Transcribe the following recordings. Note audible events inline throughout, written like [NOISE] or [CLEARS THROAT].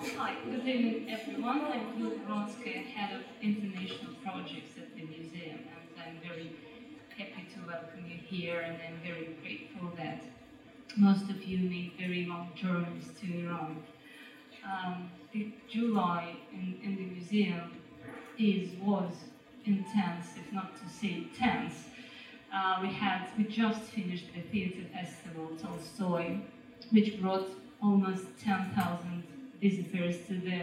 Hi, good evening everyone. I'm Yulia Vronskaya, Head of International Projects at the museum, and I'm very happy to welcome you here, and I'm very grateful that most of you made very long journeys to Iran. Um, the July in, in the museum is was intense, if not to say tense. Uh, we had we just finished the theatre festival Tolstoy, which brought almost 10,000 visitors to the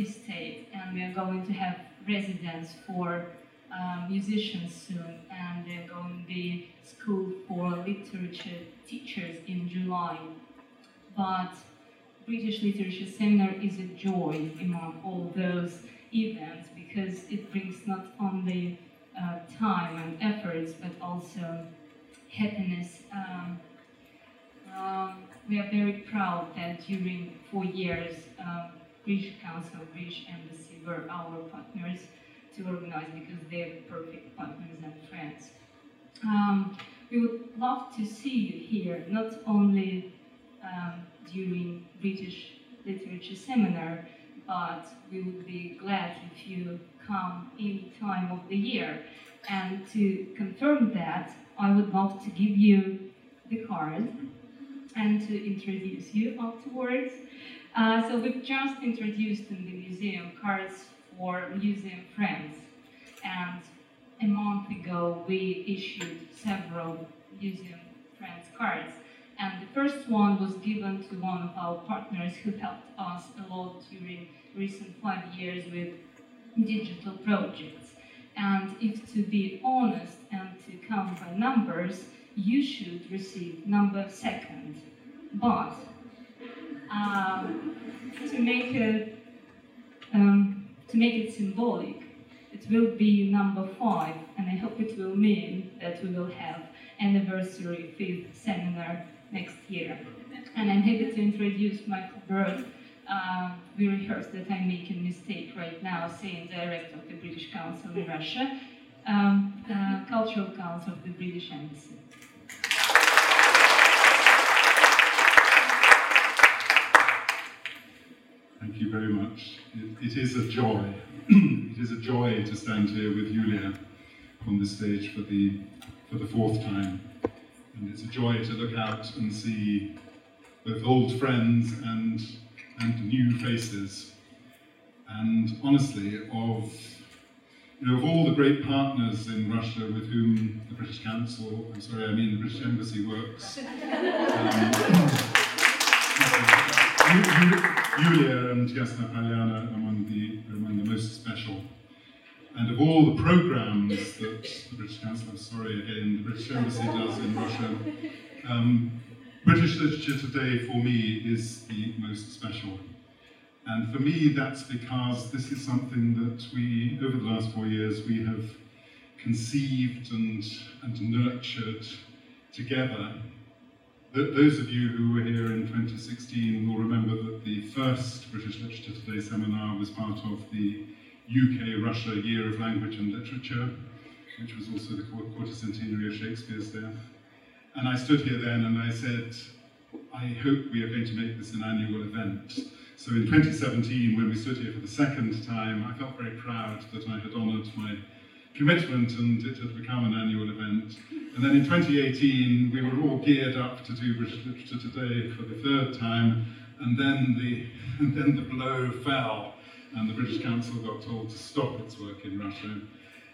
estate, and we are going to have residence for uh, musicians soon, and they're going to be school for literature teachers in July. But British Literature Seminar is a joy among all those events because it brings not only uh, time and efforts but also happiness. Um, um, we are very proud that during four years, um, British Council, British Embassy were our partners to organize because they're perfect partners and friends. Um, we would love to see you here, not only um, during British Literature Seminar, but we would be glad if you come any time of the year. And to confirm that, I would love to give you the card and to introduce you afterwards. Uh, so we've just introduced in the museum cards for museum friends. And a month ago, we issued several museum friends cards. And the first one was given to one of our partners who helped us a lot during recent five years with digital projects. And if to be honest and to count by numbers, you should receive number second. But um, to make it um, to make it symbolic, it will be number five, and I hope it will mean that we will have anniversary fifth seminar next year. And I'm happy to introduce Michael Bird. Uh, we rehearsed that I'm making a mistake right now, saying director of the British Council in Russia, um, uh, Cultural Council of the British Embassy. Thank you very much. it, it is a joy. [CLEARS THROAT] it is a joy to stand here with Yulia on the stage for the for the fourth time. And it's a joy to look out and see both old friends and and new faces. And honestly, of you know, of all the great partners in Russia with whom the British Council, I'm sorry, I mean the British Embassy works. [LAUGHS] Um, [CLEARS THROAT] Yulia and Yasnaya Polyana are among the, among the most special. And of all the programs that the British Council, I'm sorry again, the British Embassy does in Russia, um, British literature today for me is the most special. And for me, that's because this is something that we, over the last four years, we have conceived and, and nurtured together those of you who were here in 2016 will remember that the first British Literature Today seminar was part of the UK-Russia Year of Language and Literature, which was also the quarter centenary of Shakespeare's death. And I stood here then and I said, I hope we are going to make this an annual event. So in 2017, when we stood here for the second time, I felt very proud that I had honoured my commitment and it had become an annual event. And then in 2018, we were all geared up to do British Literature Today for the third time, and then the, [LAUGHS] and then the blow fell, and the British Council got told to stop its work in Russia.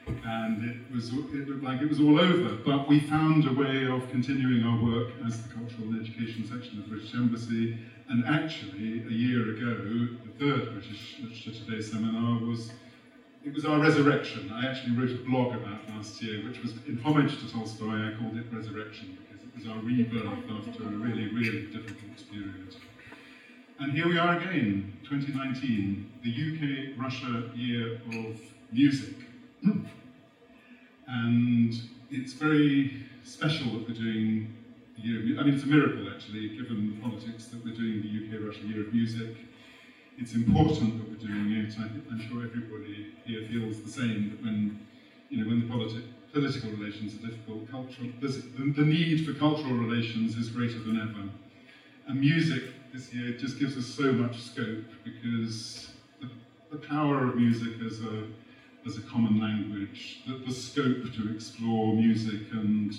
And it was it looked like it was all over, but we found a way of continuing our work as the Cultural and Education section of the British Embassy. And actually, a year ago, the third British Literature Today seminar was it was our resurrection. I actually wrote a blog about last year, which was in homage to Tolstoy. I called it Resurrection because it was our rebirth after a really, really difficult period. And here we are again, 2019, the UK Russia Year of Music. and it's very special that we're doing the Year of Music. I mean, it's a miracle actually, given the politics that we're doing the UK Russia Year of Music it's important that we're doing it. I, am sure everybody here feels the same that when, you know, when the politi- political relations are difficult, cultural, the, the need for cultural relations is greater than ever. And music this year just gives us so much scope because the, the power of music as a as a common language, the, the scope to explore music and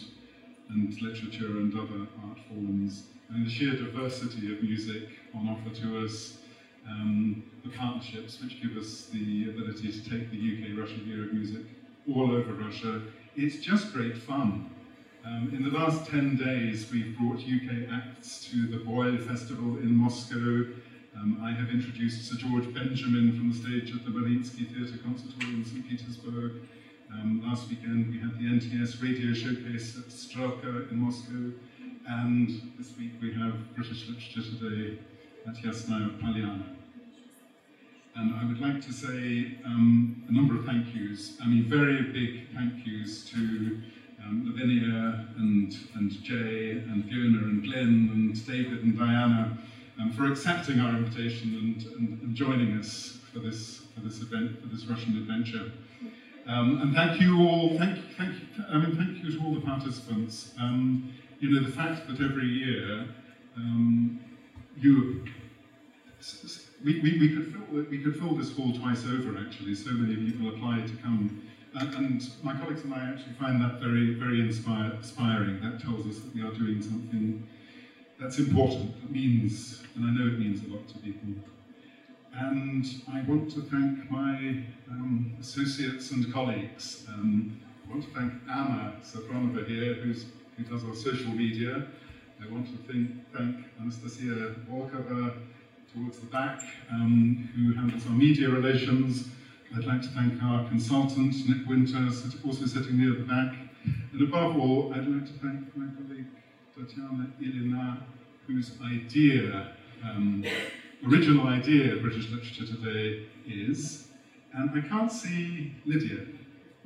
and literature and other art forms, and the sheer diversity of music on offer to us, um, the partnerships which give us the ability to take the UK-Russia Year of Music all over Russia. It's just great fun. Um, in the last 10 days, we've brought UK acts to the Boyle Festival in Moscow. Um, I have introduced Sir George Benjamin from the stage at the Mariinsky Theatre Conservatorium in St. Petersburg. Um, last weekend, we had the NTS radio showcase at Strelka in Moscow. And this week, we have British Literature Today at Yasnaya Polyana. And I would like to say um, a number of thank yous. I mean, very big thank yous to um, Lavinia and, and Jay and Fiona and Glyn and David and Diana um, for accepting our invitation and, and, and, joining us for this, for this event, for this Russian adventure. Um, and thank you all, thank, thank, you, I mean, thank you to all the participants. Um, you know, the fact that every year um, you we, we, we, could fill, we could fill this hall twice over, actually. So many people apply to come. And, and my colleagues and I actually find that very, very inspire, inspiring. That tells us that we are doing something that's important, that means, and I know it means a lot to people. And I want to thank my um, associates and colleagues. Um, I want to thank Anna Safronova here, who does our social media. I want to thank, thank Anastasia Volkova, towards the back, um, who handles our media relations. I'd like to thank our consultant, Nick Winter, also sitting near the back. And above all, I'd like to thank my colleague, Tatiana Ilina, whose idea, um, original idea of British literature today is, and I can't see Lydia. [LAUGHS]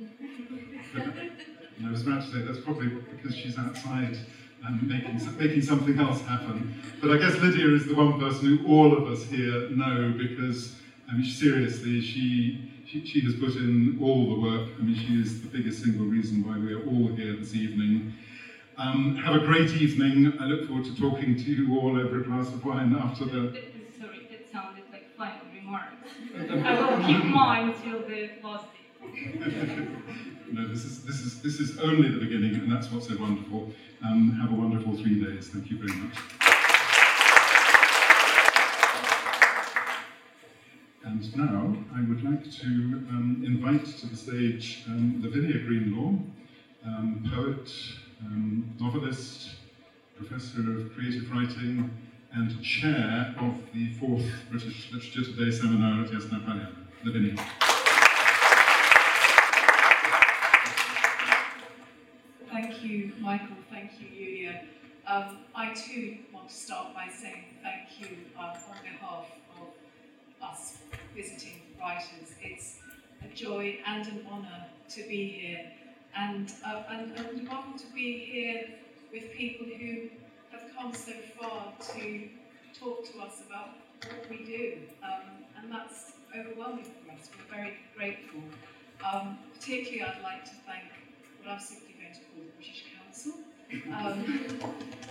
and I was about to say that's probably because she's outside and making, making something else happen. But I guess Lydia is the one person who all of us here know because, I mean, seriously, she, she, she has put in all the work. I mean, she is the biggest single reason why we are all here this evening. Um, have a great evening. I look forward to talking to you all over a glass of wine after the... Sorry, that sounded like final remarks. [LAUGHS] I will keep mine till the last [LAUGHS] no, this is, this, is, this is only the beginning, and that's what's so wonderful. Um, have a wonderful three days. Thank you very much. And now I would like to um, invite to the stage um, Lavinia Greenlaw, um, poet, um, novelist, professor of creative writing, and chair of the fourth British Literature Today seminar at Yasnaya Polyana. Lavinia. you, Michael. Thank you, Julia. Um, I too want to start by saying thank you uh, on behalf of us visiting writers. It's a joy and an honour to be here, and, uh, and, and wonderful to be here with people who have come so far to talk to us about what we do, um, and that's overwhelming for us. We're very grateful. Um, particularly, I'd like to thank what I'm simply going to call the British Council, um,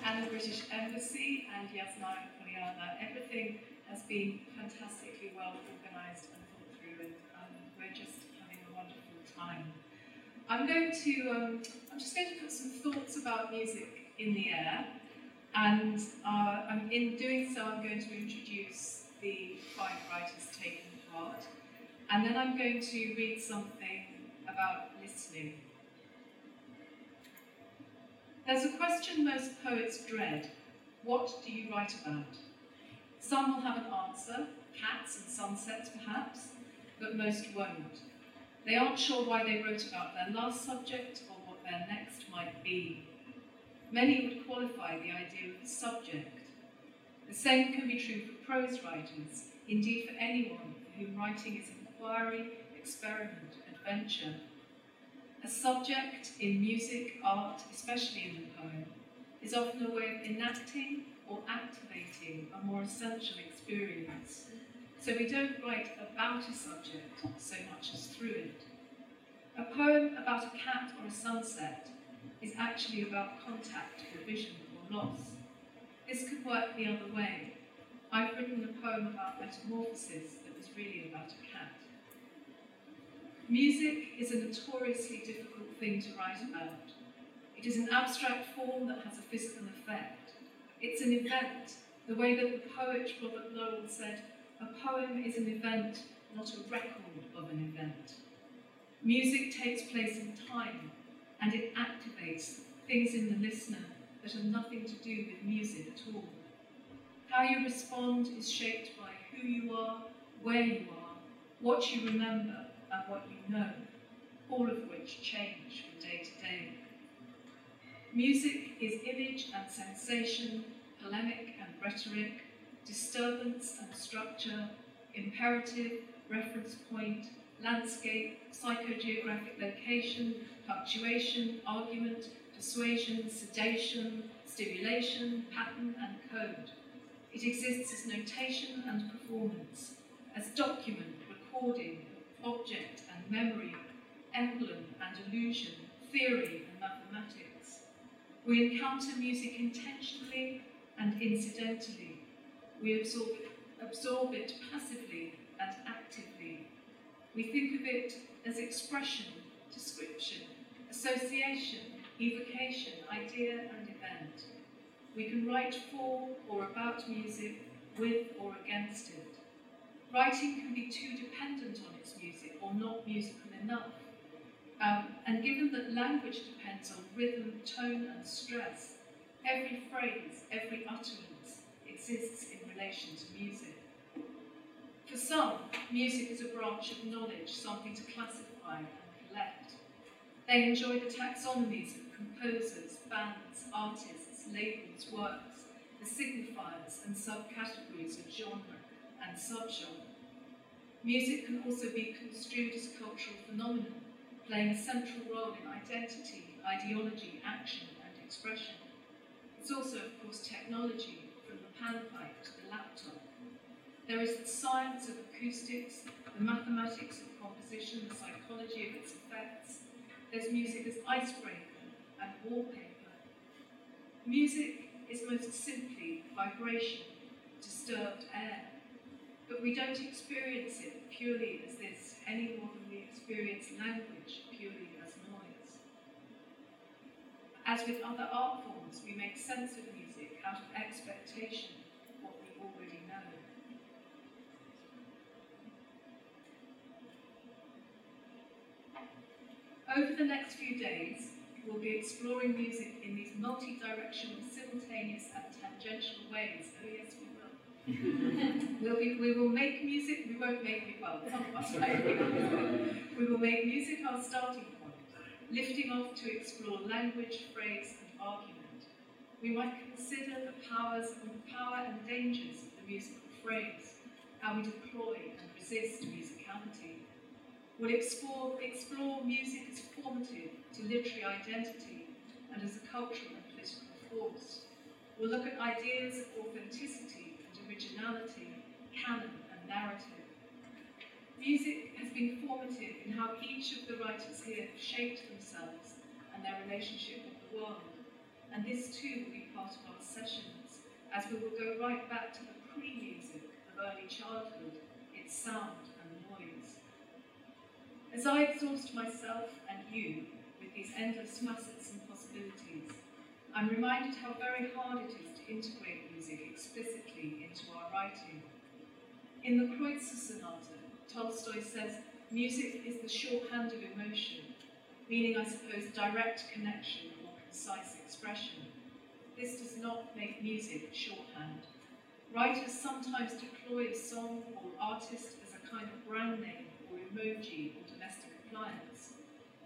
and the British Embassy, and Yasnaya Polyana. Everything has been fantastically well organised and thought through, and um, we're just having a wonderful time. I'm going to, um, I'm just going to put some thoughts about music in the air, and uh, in doing so, I'm going to introduce the five writers taking part, and then I'm going to read something about listening. There's a question most poets dread. What do you write about? Some will have an answer, cats and sunsets perhaps, but most won't. They aren't sure why they wrote about their last subject or what their next might be. Many would qualify the idea of the subject. The same can be true for prose writers, indeed for anyone for whom writing is inquiry, experiment, adventure, a subject in music, art, especially in the poem, is often a way of enacting or activating a more essential experience. So we don't write about a subject so much as through it. A poem about a cat or a sunset is actually about contact or vision or loss. This could work the other way. I've written a poem about metamorphosis that was really about a cat. Music is a notoriously difficult thing to write about. It is an abstract form that has a physical effect. It's an event, the way that the poet Robert Lowell said, a poem is an event, not a record of an event. Music takes place in time, and it activates things in the listener that have nothing to do with music at all. How you respond is shaped by who you are, where you are, what you remember, and what you know, all of which change from day to day. Music is image and sensation, polemic and rhetoric, disturbance and structure, imperative, reference point, landscape, psychogeographic location, punctuation, argument, persuasion, sedation, stimulation, pattern and code. It exists as notation and performance, as document, recording, object and memory, emblem and illusion, theory and mathematics. We encounter music intentionally and incidentally. We absorb it, absorb it passively and actively. We think of it as expression, description, association, evocation, idea and event. We can write for or about music, with or against it. Writing can be too dependent on its music or not musical enough. Um, and given that language depends on rhythm, tone, and stress, every phrase, every utterance exists in relation to music. For some, music is a branch of knowledge, something to classify and collect. They enjoy the taxonomies of composers, bands, artists, labels, works, the signifiers and subcategories of genre and subgenre. Music can also be construed as a cultural phenomenon, playing a central role in identity, ideology, action, and expression. It's also, of course, technology, from the panpipe to the laptop. There is the science of acoustics, the mathematics of composition, the psychology of its effects. There's music as icebreaker and wallpaper. Music is most simply vibration, disturbed air. But we don't experience it purely as this any more than we experience language purely as noise. As with other art forms, we make sense of music out of expectation, of what we already know. Over the next few days, we'll be exploring music in these multi-directional, simultaneous and tangential ways. Oh yes, we. [LAUGHS] we'll be, we will make music, we won't make it, well, some of us might We will make music our starting point, lifting off to explore language, phrase and argument. We might consider the powers and power and dangers of the musical phrase, how we deploy and resist musicality. We'll explore, explore music as formative to literary identity and as a cultural and political force. We'll look at ideas of authenticity originality, canon and narrative. Music has been formative in how each of the writers here have shaped themselves and their relationship with the world. And this too will be part of our sessions, as we will go right back to the pre-music of early childhood, its sound and noise. As I exhaust myself and you with these endless facets and possibilities, I'm reminded how very hard it is to integrate music explicitly into our writing. In the Kreutzer Sonata, Tolstoy says, music is the shorthand of emotion, meaning, I suppose, direct connection or concise expression. This does not make music shorthand. Writers sometimes deploy a song or artist as a kind of brand name or emoji or domestic appliance.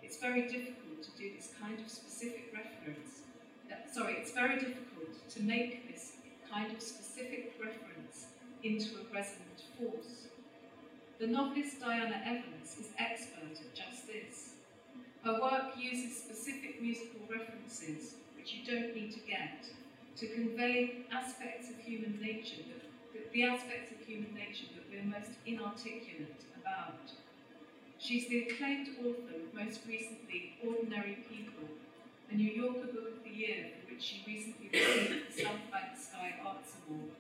It's very difficult to do this kind of specific reference. Uh, sorry, it's very difficult to make this kind of specific reference into a resonant force. The novelist Diana Evans is expert at just this. Her work uses specific musical references, which you don't need to get, to convey aspects of human nature, that, the aspects of human nature that we're most inarticulate about. She's the acclaimed author of most recently Ordinary People, a New Yorker Book of the Year for which she recently received the South Bank Sky Arts Award.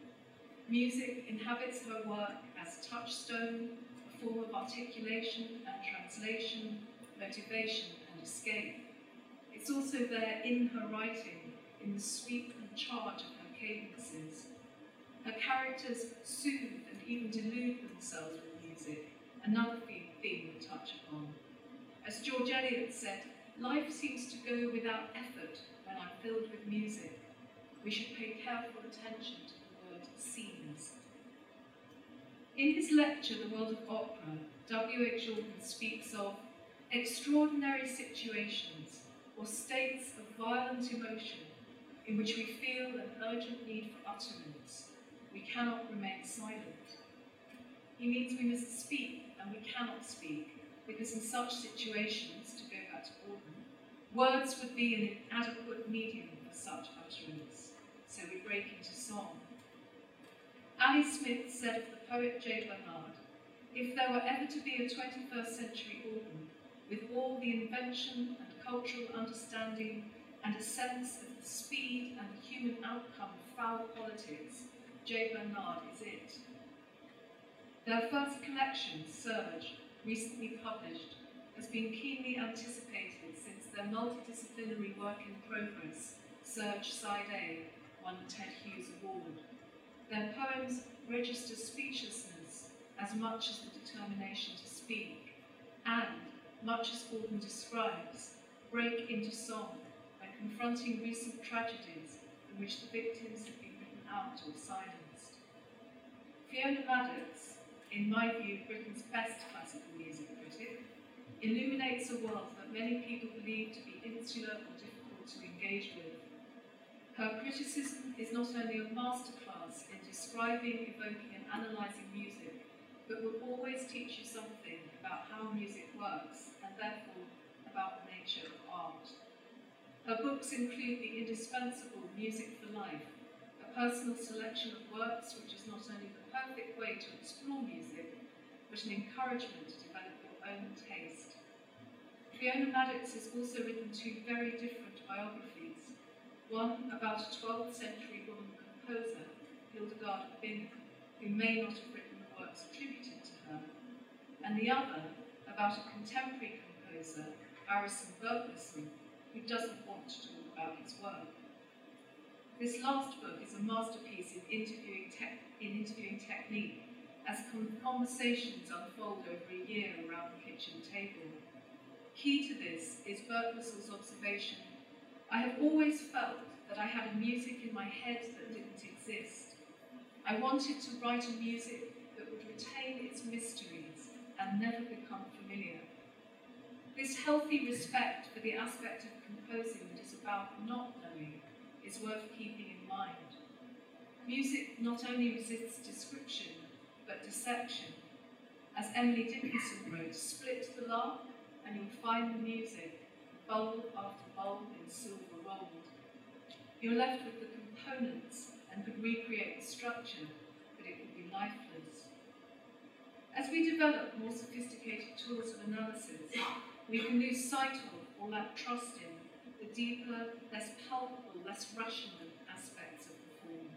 Music inhabits her work as touchstone, a form of articulation and translation, motivation and escape. It's also there in her writing, in the sweep and charge of her cadences. Her characters soothe and even delude themselves with music, another theme we touch upon. As George Eliot said, life seems to go without effort when I'm filled with music. We should pay careful attention to the word seems. In his lecture, The World of Opera, W.H. Auden speaks of extraordinary situations or states of violent emotion in which we feel an urgent need for utterance. We cannot remain silent. He means we must speak and we cannot speak, because in such situations, to words would be an inadequate medium for such utterance, so we break into song. Ali Smith said of the poet Jay Bernard, if there were ever to be a 21st century Auden, with all the invention and cultural understanding and a sense of the speed and human outcome of foul politics, Jay Bernard is it. Their first collection, Surge, recently published, has been keenly anticipated since their multidisciplinary work in progress, Surge Side A, won Ted Hughes Award. Their poems register speechlessness as much as the determination to speak, and, much as Auden describes, break into song by confronting recent tragedies in which the victims have been written out or silenced. Fiona Maddocks, in my view Britain's best classical music illuminates a world that many people believe to be insular or difficult to engage with. Her criticism is not only a masterclass in describing, evoking and analysing music, but will always teach you something about how music works, and therefore about the nature of art. Her books include the indispensable Music for Life, a personal selection of works which is not only the perfect way to explore music, but an encouragement to develop your own taste. Fiona Maddocks has also written two very different biographies, one about a 12th century woman composer, Hildegard of Bingen, who may not have written the works attributed to her, and the other about a contemporary composer, Harrison Birtwistle, who doesn't want to talk about his work. This last book is a masterpiece in interviewing, in interviewing technique as conversations unfold over a year around the kitchen table. Key to this is Birtwistle's observation I have always felt that I had a music in my head that didn't exist. I wanted to write a music that would retain its mysteries and never become familiar. This healthy respect for the aspect of composing that is about not knowing is worth keeping in mind. Music not only resists description, but deception. As Emily Dickinson wrote, split the lark and you'll find the music, bulb after bulb in silver rolled. You're left with the components and could recreate the structure, but it would be lifeless. As we develop more sophisticated tools of analysis, we can lose sight of or lack trust in the deeper, less palpable, less rational aspects of the form.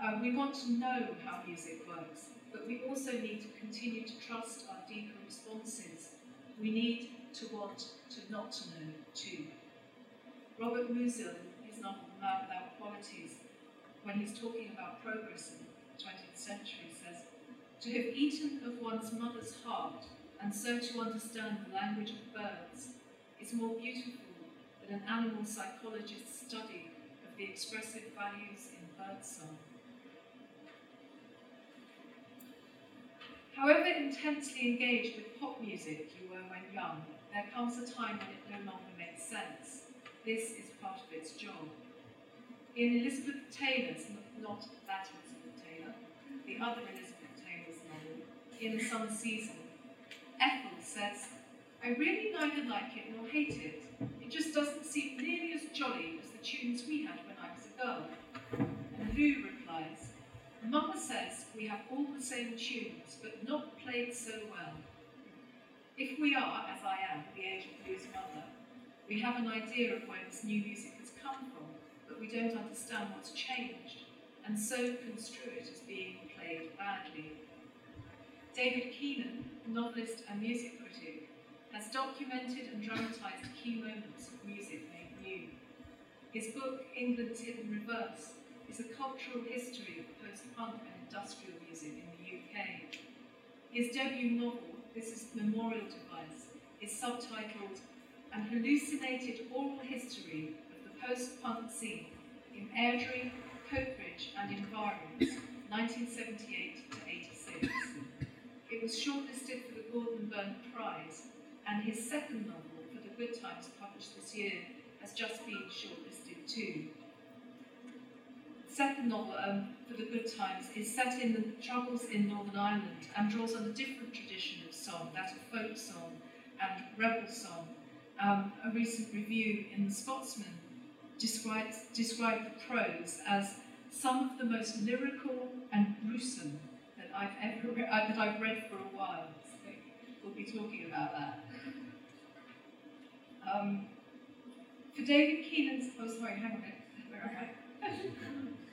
Uh, we want to know how music works, but we also need to continue to trust our deeper responses. We need to want to not know too. Robert Musil, in his novel Man Without Qualities, when he's talking about progress in the 20th century, says, To have eaten of one's mother's heart and so to understand the language of birds is more beautiful than an animal psychologist's study of the expressive values in birdsong. However intensely engaged with pop music you were when young, there comes a time when it no longer makes sense. This is part of its job. In Elizabeth Taylor's, not that Elizabeth Taylor, the other Elizabeth Taylor's novel, In Some Season, Ethel says, I really neither like it nor hate it. It just doesn't seem nearly as jolly as the tunes we had when I was a girl. And Lou replies, Mama says we have all the same tunes, but not played so well. If we are, as I am, the age of Lou's mother, we have an idea of where this new music has come from, but we don't understand what's changed. and so construe it as being played badly. David Keenan, novelist and music critic, has documented and dramatised key moments of music made new. His book, England's Hidden Reverse, is a cultural history of post-punk and industrial music in the UK. His debut novel, This is Memorial Device, is subtitled An Hallucinated Oral History of the Post-Punk Scene in Airdrie, Coatbridge and Environs, 1978 to 86. It was shortlisted for the Gordon Burn Prize, and his second novel, For the Good Times, published this year, has just been shortlisted too second novel, um, For the Good Times, is set in the Troubles in Northern Ireland and draws on a different tradition of song, that of folk song and rebel song. Um, a recent review in The Scotsman describes, described the prose as some of the most lyrical and gruesome that I've ever re- uh, that I've read for a while. So we'll be talking about that. Um, for David Keenan's, oh sorry, hang on a minute. Where I? [LAUGHS]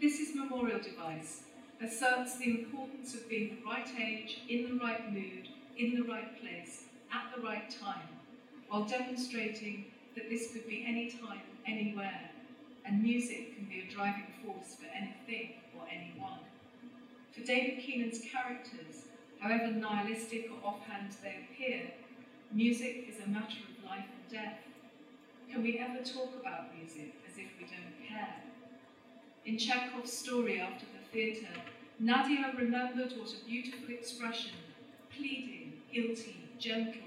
This is Memorial Device asserts the importance of being the right age, in the right mood, in the right place, at the right time, while demonstrating that this could be any time, anywhere, and music can be a driving force for anything or anyone. For David Keenan's characters, however nihilistic or offhand they appear, music is a matter of life and death. Can we ever talk about music as if we don't care? In Chekhov's story after the theatre, Nadia remembered what a beautiful expression, pleading, guilty, gentle,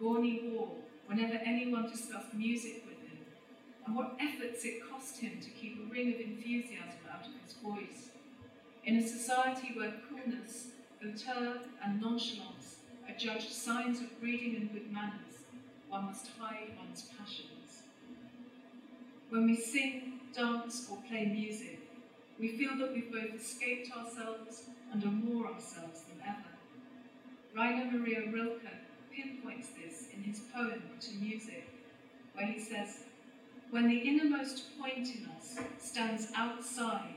Gorny wore whenever anyone discussed music with him, and what efforts it cost him to keep a ring of enthusiasm out of his voice. In a society where coolness, hauteur, and nonchalance are judged signs of breeding and good manners, one must hide one's passions. When we sing, dance, or play music, we feel that we've both escaped ourselves and are more ourselves than ever. Rainer Maria Rilke pinpoints this in his poem To Music, where he says, When the innermost point in us stands outside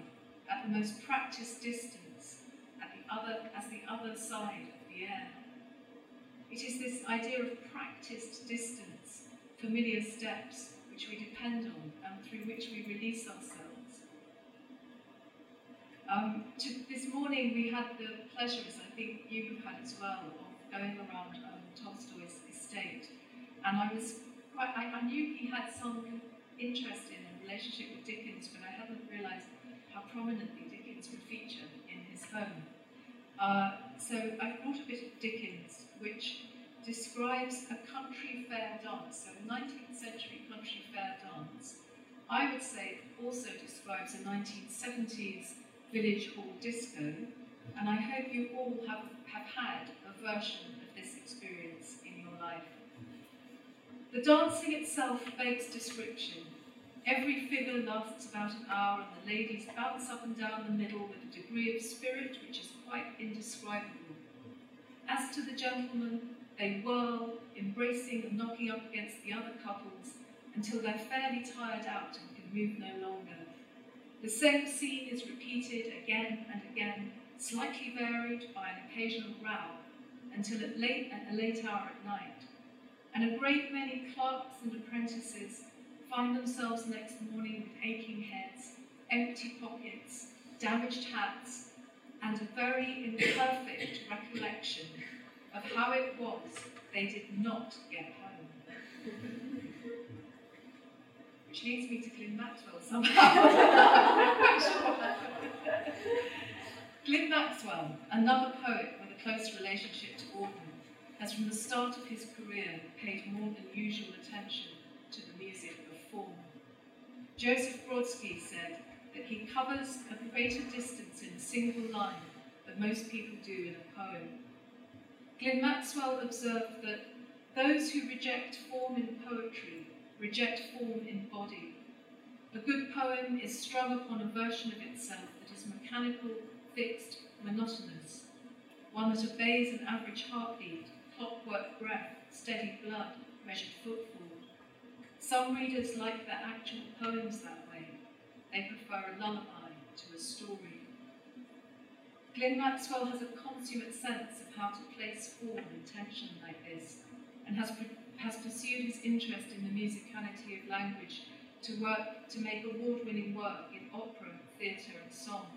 at the most practiced distance, at the other, as the other side of the air. It is this idea of practiced distance, familiar steps, which we depend on and through which we release ourselves. Um, to, this morning we had the pleasure, as I think you have had as well, of going around um, Tolstoy's estate. And I was quite, I, I knew he had some interest in a relationship with Dickens, but I hadn't realised how prominently Dickens would feature in his home. Uh, so I brought a bit of Dickens, which describes a country fair dance, a 19th century country fair dance. I would say also describes a 1970s village hall disco, and I hope you all have, have had a version of this experience in your life. The dancing itself begs description. Every figure lasts about an hour, and the ladies bounce up and down the middle with a degree of spirit which is quite indescribable. As to the gentlemen, they whirl, embracing and knocking up against the other couples until they're fairly tired out and can move no longer. The same scene is repeated again and again, slightly varied by an occasional row, until at, late, at a late hour at night. And a great many clerks and apprentices find themselves next morning with aching heads, empty pockets, damaged hats, and a very imperfect recollection of how it was they did not get home which leads me to Glyn Maxwell somehow. [LAUGHS] Glyn Maxwell, another poet with a close relationship to Auden, has from the start of his career paid more than usual attention to the music of form. Joseph Brodsky said that he covers a greater distance in a single line than most people do in a poem. Glyn Maxwell observed that those who reject form in poetry reject form in body. A good poem is strung upon a version of itself that is mechanical, fixed, monotonous, one that obeys an average heartbeat, clockwork breath, steady blood, measured footfall. Some readers like their actual poems that way. They prefer a lullaby to a story. Glyn Maxwell has a consummate sense of how to place form and tension like this, and has, has pursued his interest in the musicality of language to work to make award-winning work in opera, theatre, and song.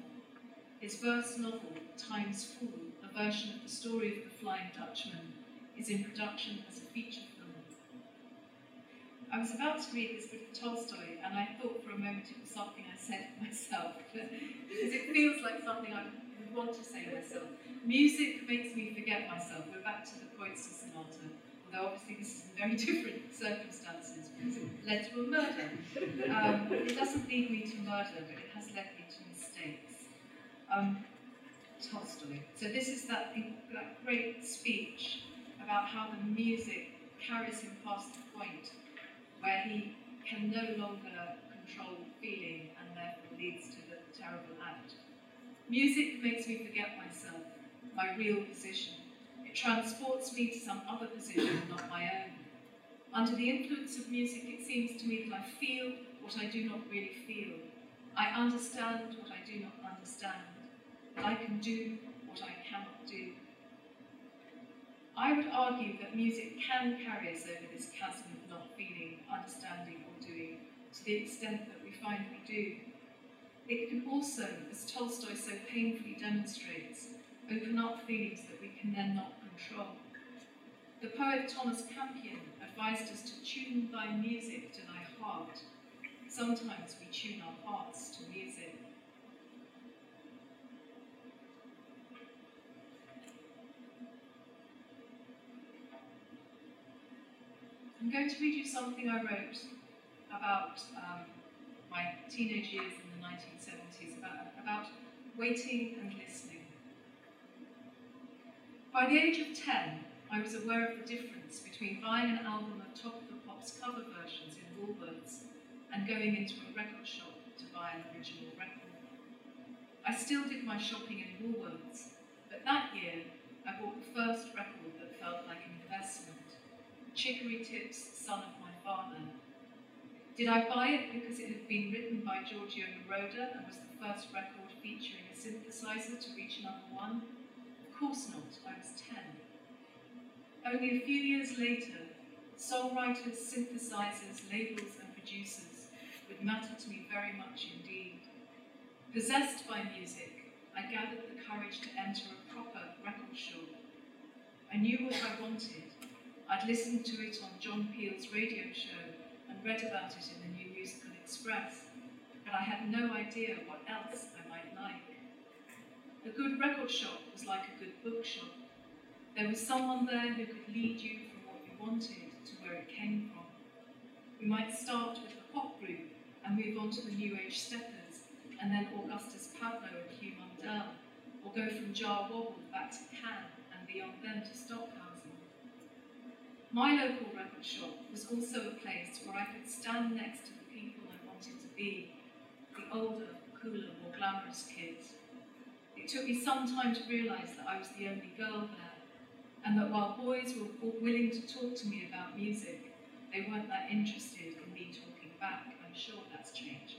His verse novel, Time's Fool, a version of the story of the Flying Dutchman, is in production as a feature film. I was about to read this book of Tolstoy, and I thought for a moment it was something I said myself, [LAUGHS] because it feels like something I would want to say myself. Music makes me forget myself. We're back to the Kreutzer Sonata, although obviously this is in very [LAUGHS] different circumstances it led to a murder. Um, it doesn't lead me to murder, but it has led me to mistakes um, Tolstoy. So this is that, that great speech about how the music carries him past the point where he can no longer control feeling and therefore leads to the terrible. Music makes me forget myself, my real position. It transports me to some other position, not my own. Under the influence of music, it seems to me that I feel what I do not really feel. I understand what I do not understand that I can do what I cannot do. I would argue that music can carry us over this chasm of not feeling, understanding, or doing to the extent that we find we do. It can also, as Tolstoy so painfully demonstrates, open up feelings that we can then not control. The poet Thomas Campion advised us to tune thy music to thy heart. Sometimes we tune our hearts to music. I'm going to read you something I wrote about um, my teenage years 1970s, about, about waiting and listening. By the age of 10, I was aware of the difference between buying an album of Top of the Pops cover versions in Woolworths and going into a record shop to buy an original record. I still did my shopping in Woolworths, but that year I bought the first record that felt like an investment. Chicory Tips, Son of My Father. Did I buy it because it had been written by Giorgio Moroder and was the first record featuring a synthesizer to reach number one? Of course not, I was 10. Only a few years later, songwriters, synthesizers, labels, and producers would matter to me very much indeed. Possessed by music, I gathered the courage to enter a proper record shop. I knew what I wanted I'd listened to it on John Peel's radio show read about it in the New Musical Express, but I had no idea what else I might like. A good record shop was like a good bookshop. There was someone there who could lead you from what you wanted to where it came from. We might start with the pop group and move on to the New Age Steppers, and then Augustus Pablo and Hugh Mundell, or go from Jah Wobble back to Can and beyond them to Stockhausen. My local record shop was also a place where I could stand next to the people I wanted to be, the older, cooler, more glamorous kids. It took me some time to realise that I was the only girl there, and that while boys were willing to talk to me about music, they weren't that interested in me talking back. I'm sure that's changed.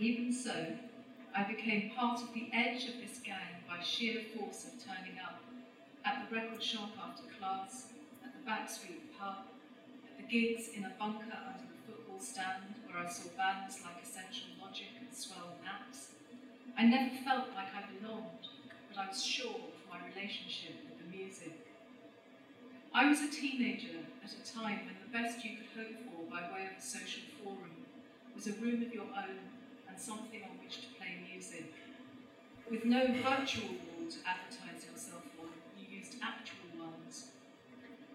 Even so, I became part of the edge of this gang by sheer force of turning up at the record shop after class, Backstreet pub, at the gigs in a bunker under the football stand where I saw bands like Essential Logic and Swell Maps. I never felt like I belonged, but I was sure of my relationship with the music. I was a teenager at a time when the best you could hope for by way of a social forum was a room of your own and something on which to play music. With no virtual wall to advertise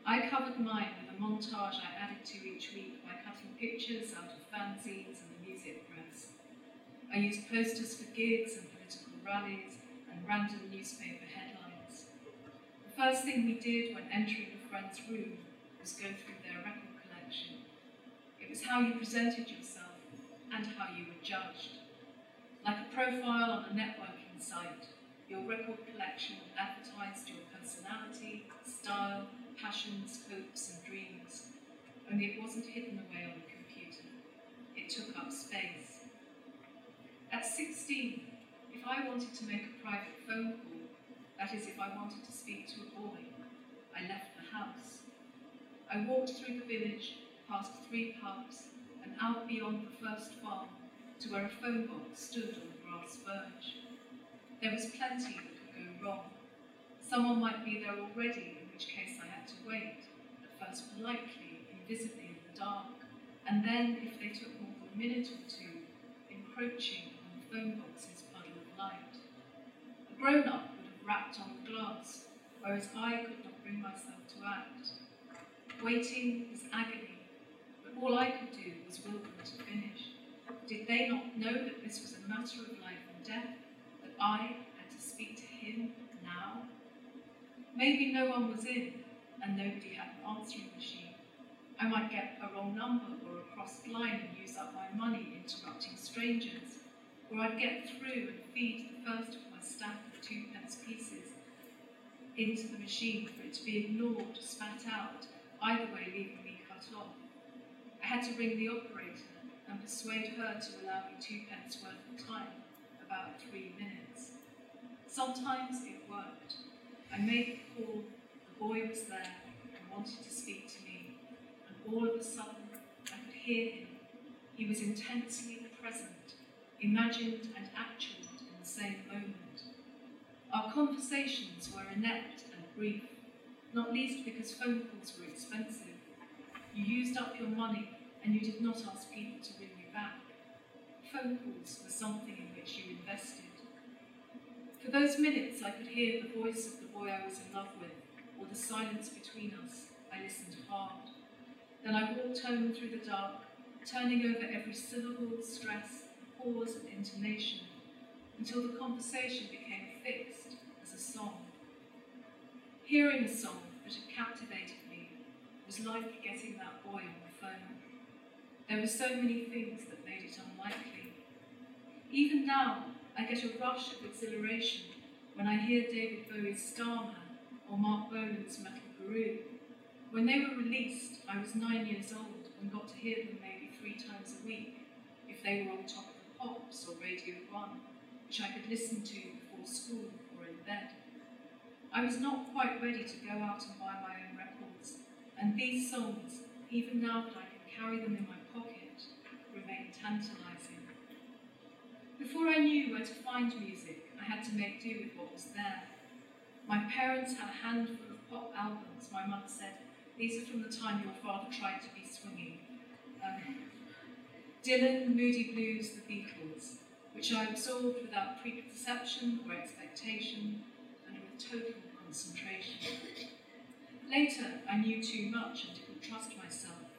I covered mine with a montage I added to each week by cutting pictures out of fanzines and the music press. I used posters for gigs and political rallies and random newspaper headlines. The first thing we did when entering a friend's room was go through their record collection. It was how you presented yourself and how you were judged. Like a profile on a networking site, your record collection advertised your personality, style, passions, hopes, and dreams. only it wasn't hidden away on the computer. It took up space. At 16, if I wanted to make a private phone call, that is, if I wanted to speak to a boy, I left the house. I walked through the village, past three pubs, and out beyond the first farm to where a phone box stood on the grass verge. There was plenty that could go wrong. Someone might be there already, which case I had to wait, at first politely, invisibly in the dark, and then, if they took more than a minute or two, encroaching on the phone box's puddle of light. A grown-up would have rapped on the glass, whereas I could not bring myself to act. Waiting was agony, but all I could do was will them to finish. Did they not know that this was a matter of life and death, that I had to speak to him now? Maybe no one was in, and nobody had an answering machine. I might get a wrong number or a crossed line and use up my money interrupting strangers, or I'd get through and feed the first of my stack of twopence pieces into the machine for it to be ignored, spat out, either way leaving me cut off. I had to ring the operator and persuade her to allow me twopence worth of time, about three minutes. Sometimes it worked. I made the call, the boy was there and wanted to speak to me, and all of a sudden I could hear him. He was intensely present, imagined and actual in the same moment. Our conversations were inept and brief, not least because phone calls were expensive. You used up your money and you did not ask people to ring you back. Phone calls were something in which you invested. For those minutes, I could hear the voice of the boy I was in love with, or the silence between us. I listened hard. Then I walked home through the dark, turning over every syllable, stress, pause, and intonation, until the conversation became fixed as a song. Hearing a song that had captivated me was like getting that boy on the phone. There were so many things that made it unlikely. Even now, I get a rush of exhilaration when I hear David Bowie's Starman or Marc Bolan's Metal Guru. When they were released, I was nine years old and got to hear them maybe three times a week if they were on top of the pops or Radio 1, which I could listen to before school or in bed. I was not quite ready to go out and buy my own records, and these songs, even now that I can carry them in my pocket, remain tantalizing. Before I knew where to find music, I had to make do with what was there. My parents had a handful of pop albums. My mother said, These are from the time your father tried to be swinging. Um, Dylan, Moody Blues, The Beatles, which I absorbed without preconception or expectation and with total concentration. Later, I knew too much and didn't trust myself.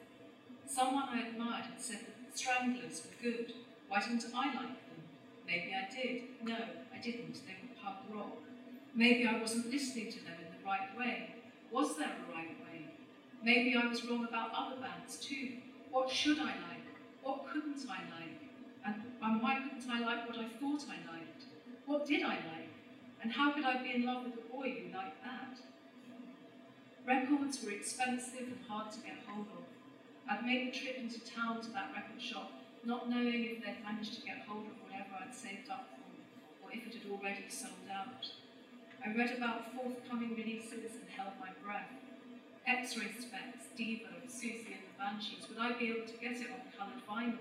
Someone I admired had said that Stranglers were good. Why didn't I like them? Maybe I did. No, I didn't. They were punk rock. Maybe I wasn't listening to them in the right way. Was there a right way? Maybe I was wrong about other bands too. What should I like? What couldn't I like? And, and why couldn't I like what I thought I liked? What did I like? And how could I be in love with a boy who liked that? Records were expensive and hard to get hold of. I'd made the trip into town to that record shop, not knowing if they'd managed to get hold of whatever I'd saved up for, or if it had already sold out. I read about forthcoming releases and held my breath. X-Ray Spex, Devo, Siouxsie and the Banshees. Would I be able to get it on coloured vinyl?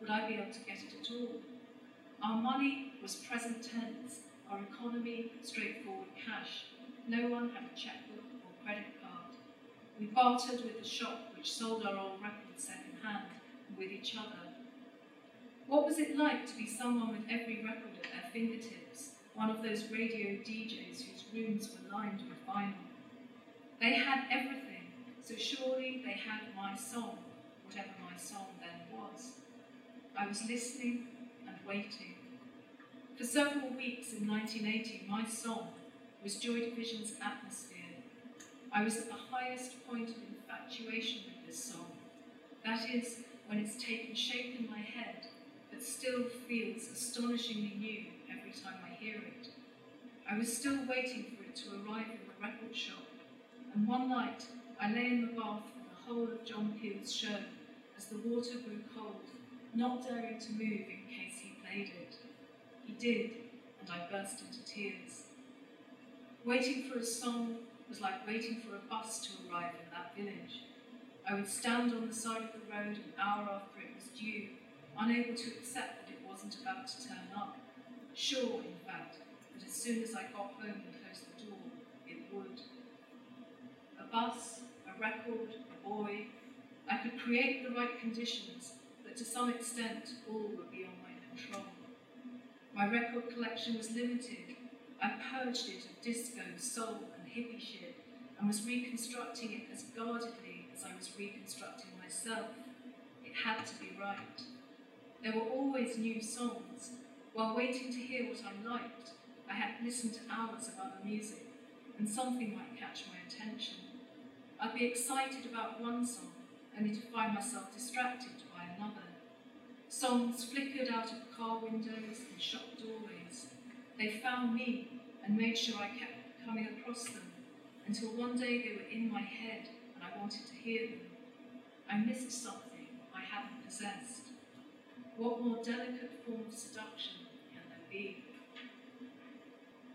Would I be able to get it at all? Our money was present tense, our economy straightforward cash. No one had a checkbook or credit card. We bartered with the shop which sold our old records second hand and with each other. What was it like to be someone with every record at their fingertips, one of those radio DJs whose rooms were lined with vinyl? They had everything, so surely they had my song, whatever my song then was. I was listening and waiting. For several weeks in 1980, my song was Joy Division's Atmosphere. I was at the highest point of infatuation with this song. That is, when it's taken shape in my head, but still feels astonishingly new every time I hear it. I was still waiting for it to arrive in the record shop, and one night I lay in the bath with the whole of John Peel's show as the water grew cold, not daring to move in case he played it. He did, and I burst into tears. Waiting for a song was like waiting for a bus to arrive in that village. I would stand on the side of the road an hour after it was due, unable to accept that it wasn't about to turn up. Sure, in fact, that as soon as I got home and closed the door, it would. A bus, a record, a boy, I could create the right conditions, but to some extent all were beyond my control. My record collection was limited. I purged it of disco, soul, and hippie shit, and was reconstructing it as guardedly as I was reconstructing myself. It had to be right. There were always new songs. While waiting to hear what I liked, I had listened to hours of other music, and something might catch my attention. I'd be excited about one song, only to find myself distracted by another. Songs flickered out of car windows and shop doorways. They found me and made sure I kept coming across them until one day they were in my head and I wanted to hear them. I missed something I hadn't possessed. What more delicate form of seduction can there be?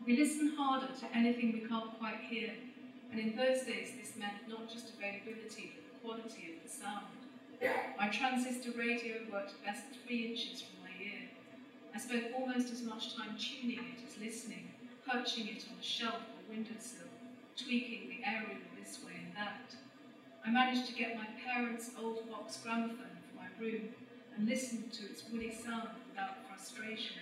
We listen harder to anything we can't quite hear, and in those days this meant not just availability but the quality of the sound. My transistor radio worked best three inches from my ear. I spent almost as much time tuning it as listening, perching it on a shelf or windowsill, tweaking the aerial this way and that. I managed to get my parents' old box gramophone for my room and listened to its woolly sound without frustration.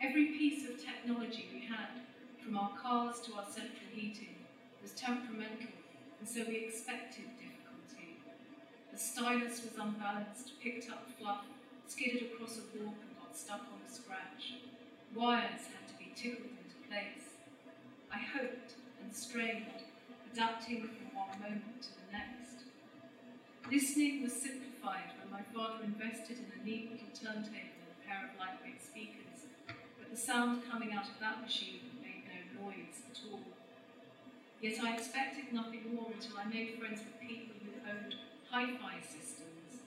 Every piece of technology we had, from our cars to our central heating, was temperamental, and so we expected difficulty. The stylus was unbalanced, picked up fluff, skidded across a walk and got stuck on a scratch. Wires had to be tickled into place. I hoped and strained, adapting from one moment to the next. Listening was simplified when my father invested in a neat little turntable and a pair of lightweight speakers, but the sound coming out of that machine made no noise at all. Yet I expected nothing more until I made friends with people who owned hi-fi systems.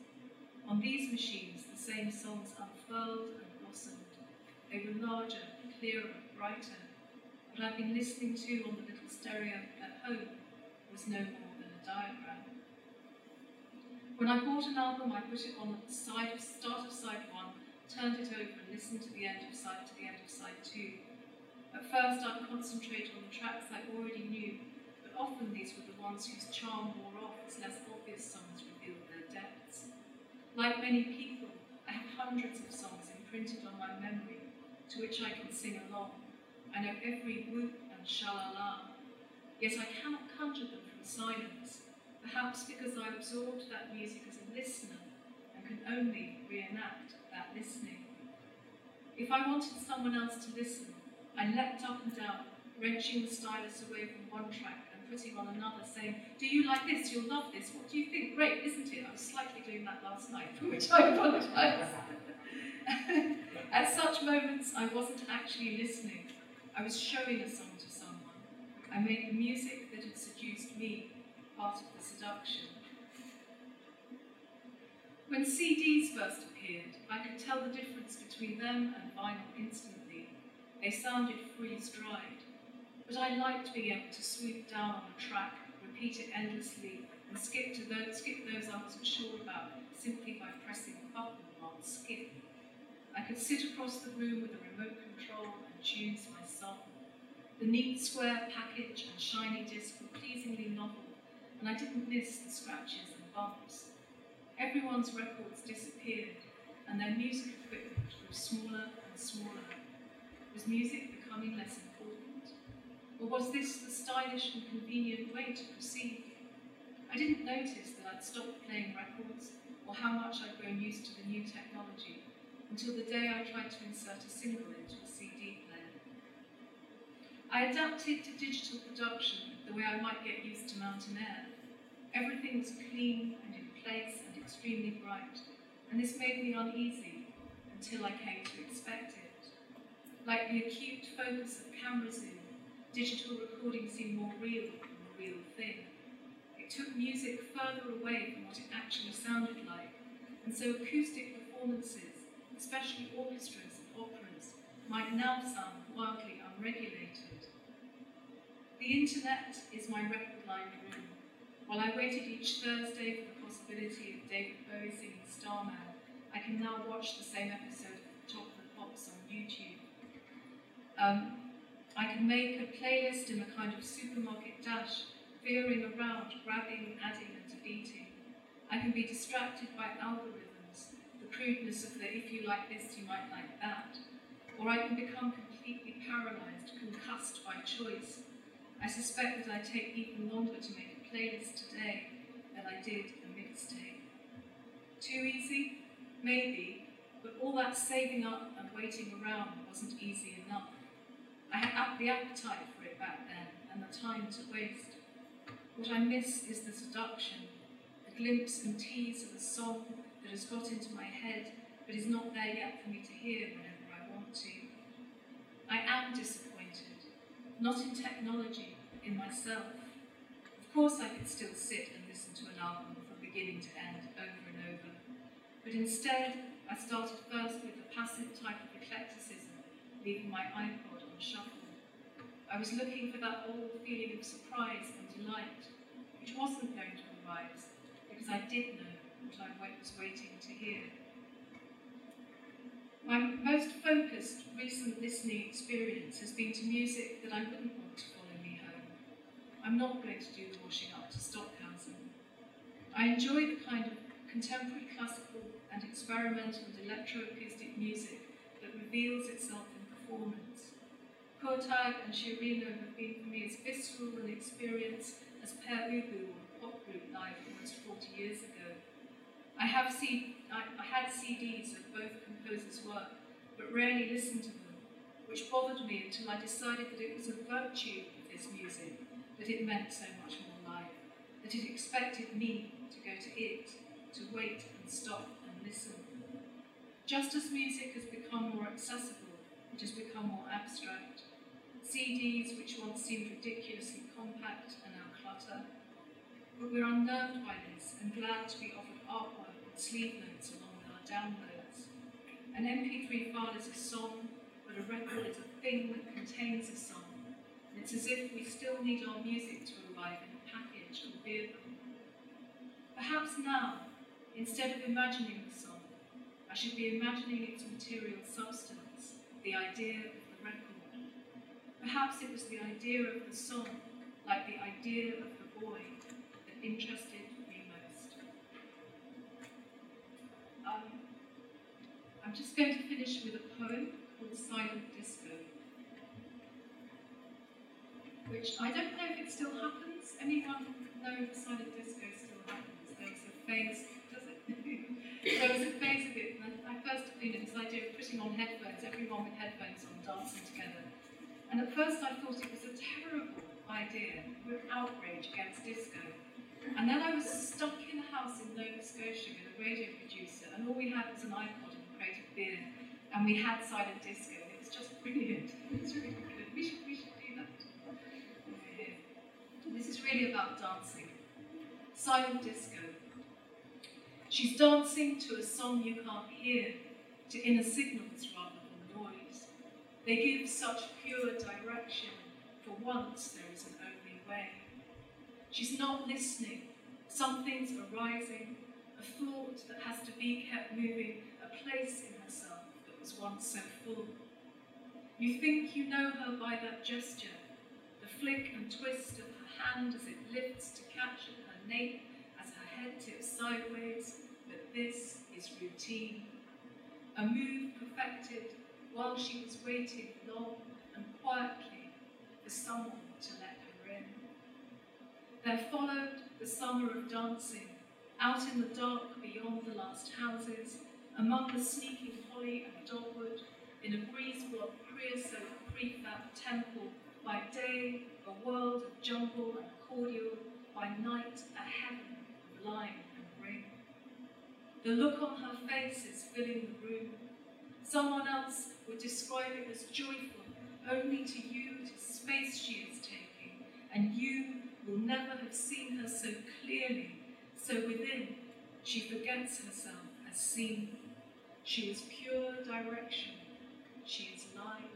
On these machines, the same songs unfurled and blossomed. They were larger, clearer, brighter. What I'd been listening to on the little stereo at home was no more than a diagram. When I bought an album, I put it on the side of start of side one, turned it over, and listened to the end of side to the end of side two. At first, I'd concentrate on the tracks I already knew, but often these were the ones whose charm wore off as less obvious songs revealed their depths. Like many people, I have hundreds of songs imprinted on my memory, to which I can sing along. I know every whoop and shalala, yet I cannot conjure them from silence, perhaps because I absorbed that music as a listener and can only reenact that listening. If I wanted someone else to listen, I leapt up and down, wrenching the stylus away from one track and putting on another, saying, Do you like this? You'll love this. What do you think? Great, isn't it? I was slightly doing that last night, for [LAUGHS] which I apologise. [LAUGHS] At such moments, I wasn't actually listening. I was showing a song to someone. I made the music that had seduced me part of the seduction. When CDs first appeared, I could tell the difference between them and vinyl instantly. They sounded freeze-dried, but I liked being able to swoop down on a track, repeat it endlessly, and skip to those, skip those I wasn't sure about simply by pressing a button on skip. I could sit across the room with a remote control and choose my song. The neat square package and shiny disc were pleasingly novel, and I didn't miss the scratches and bumps. Everyone's records disappeared, and their music equipment grew smaller and smaller. Was music becoming less important? Or was this the stylish and convenient way to proceed? I didn't notice that I'd stopped playing records or how much I'd grown used to the new technology until the day I tried to insert a single into a CD player. I adapted to digital production the way I might get used to mountain air. Everything was clean and in place and extremely bright, and this made me uneasy until I came to expect it. Like the acute focus of camera zoom, digital recording seemed more real than the real thing. It took music further away from what it actually sounded like, and so acoustic performances, especially orchestras and operas, might now sound wildly unregulated. The internet is my record-lined room. While I waited each Thursday for the possibility of David Bowie singing Starman, I can now watch the same episode of Top of the Pops on YouTube. Um, I can make a playlist in a kind of supermarket dash veering around, grabbing, adding, and deleting. I can be distracted by algorithms, the crudeness of the if you like this, you might like that. Or I can become completely paralyzed, concussed by choice. I suspect that I take even longer to make playlist today than I did a mixtape. Too easy? Maybe, but all that saving up and waiting around wasn't easy enough. I had the appetite for it back then and the time to waste. What I miss is the seduction, the glimpse and tease of a song that has got into my head but is not there yet for me to hear whenever I want to. I am disappointed, not in technology, in myself. Course, I could still sit and listen to an album from beginning to end, over and over. But instead, I started first with the passive type of eclecticism, leaving my iPod on shuffle. I was looking for that old feeling of surprise and delight, which wasn't going to arise, because I did know what I was waiting to hear. My most focused recent listening experience has been to music that I wouldn't I'm not going to do the washing up to stop Stockhausen. I enjoy the kind of contemporary classical and experimental and electroacoustic music that reveals itself in performance Kurtag and Sciarrino have been for me as visceral an experience as Pere Ubu or pop group live almost 40 years ago. I have seen, I, I had CDs of both composers' work, but rarely listened to them, which bothered me until I decided that it was a virtue of this music, that it meant so much more life, that it expected me to go to it, to wait and stop and listen. Just as music has become more accessible, it has become more abstract. CDs which once seemed ridiculously compact are now clutter. But we're unnerved by this and glad to be offered artwork and sleeve notes along with our downloads. An MP3 file is a song, but a record is a thing that contains a song. It's as if we still need our music to arrive in a package or vehicle. Perhaps now, instead of imagining the song, I should be imagining its material substance, the idea of the record. Perhaps it was the idea of the song, like the idea of the boy, that interested me most. Um, I'm just going to finish with a poem called Silent Disco, which I don't know if it still happens. Anyone know if silent disco still happens? There was a phase, does it? [LAUGHS] there was a phase of it, I first, you know, this idea of putting on headphones, everyone with headphones on dancing together. And at first I thought it was a terrible idea, with outrage against disco. And then I was stuck in a house in Nova Scotia with a radio producer, and all we had was an iPod and a crate of beer, and we had silent disco. And it was just brilliant. It's really good. We should, we should This is really about dancing. Silent disco. She's dancing to a song you can't hear, to inner signals rather than noise. They give such pure direction. For once, there is an only way. She's not listening. Something's arising, a thought that has to be kept moving, a place in herself that was once so full. You think you know her by that gesture, the flick and twist of hand as it lifts to catch at her nape as her head tips sideways, but this is routine. A move perfected while she was waiting long and quietly for someone to let her in. There followed the summer of dancing, out in the dark beyond the last houses, among the sneaking holly and dogwood, in a breeze-block creosote prefab temple, by day a world of jungle and cordial, by night a heaven of lime and ring. The look on her face is filling the room. Someone else would describe it as joyful only to you, to space she is taking, and you will never have seen her so clearly, so within, she forgets herself as seen. She is pure direction. She is light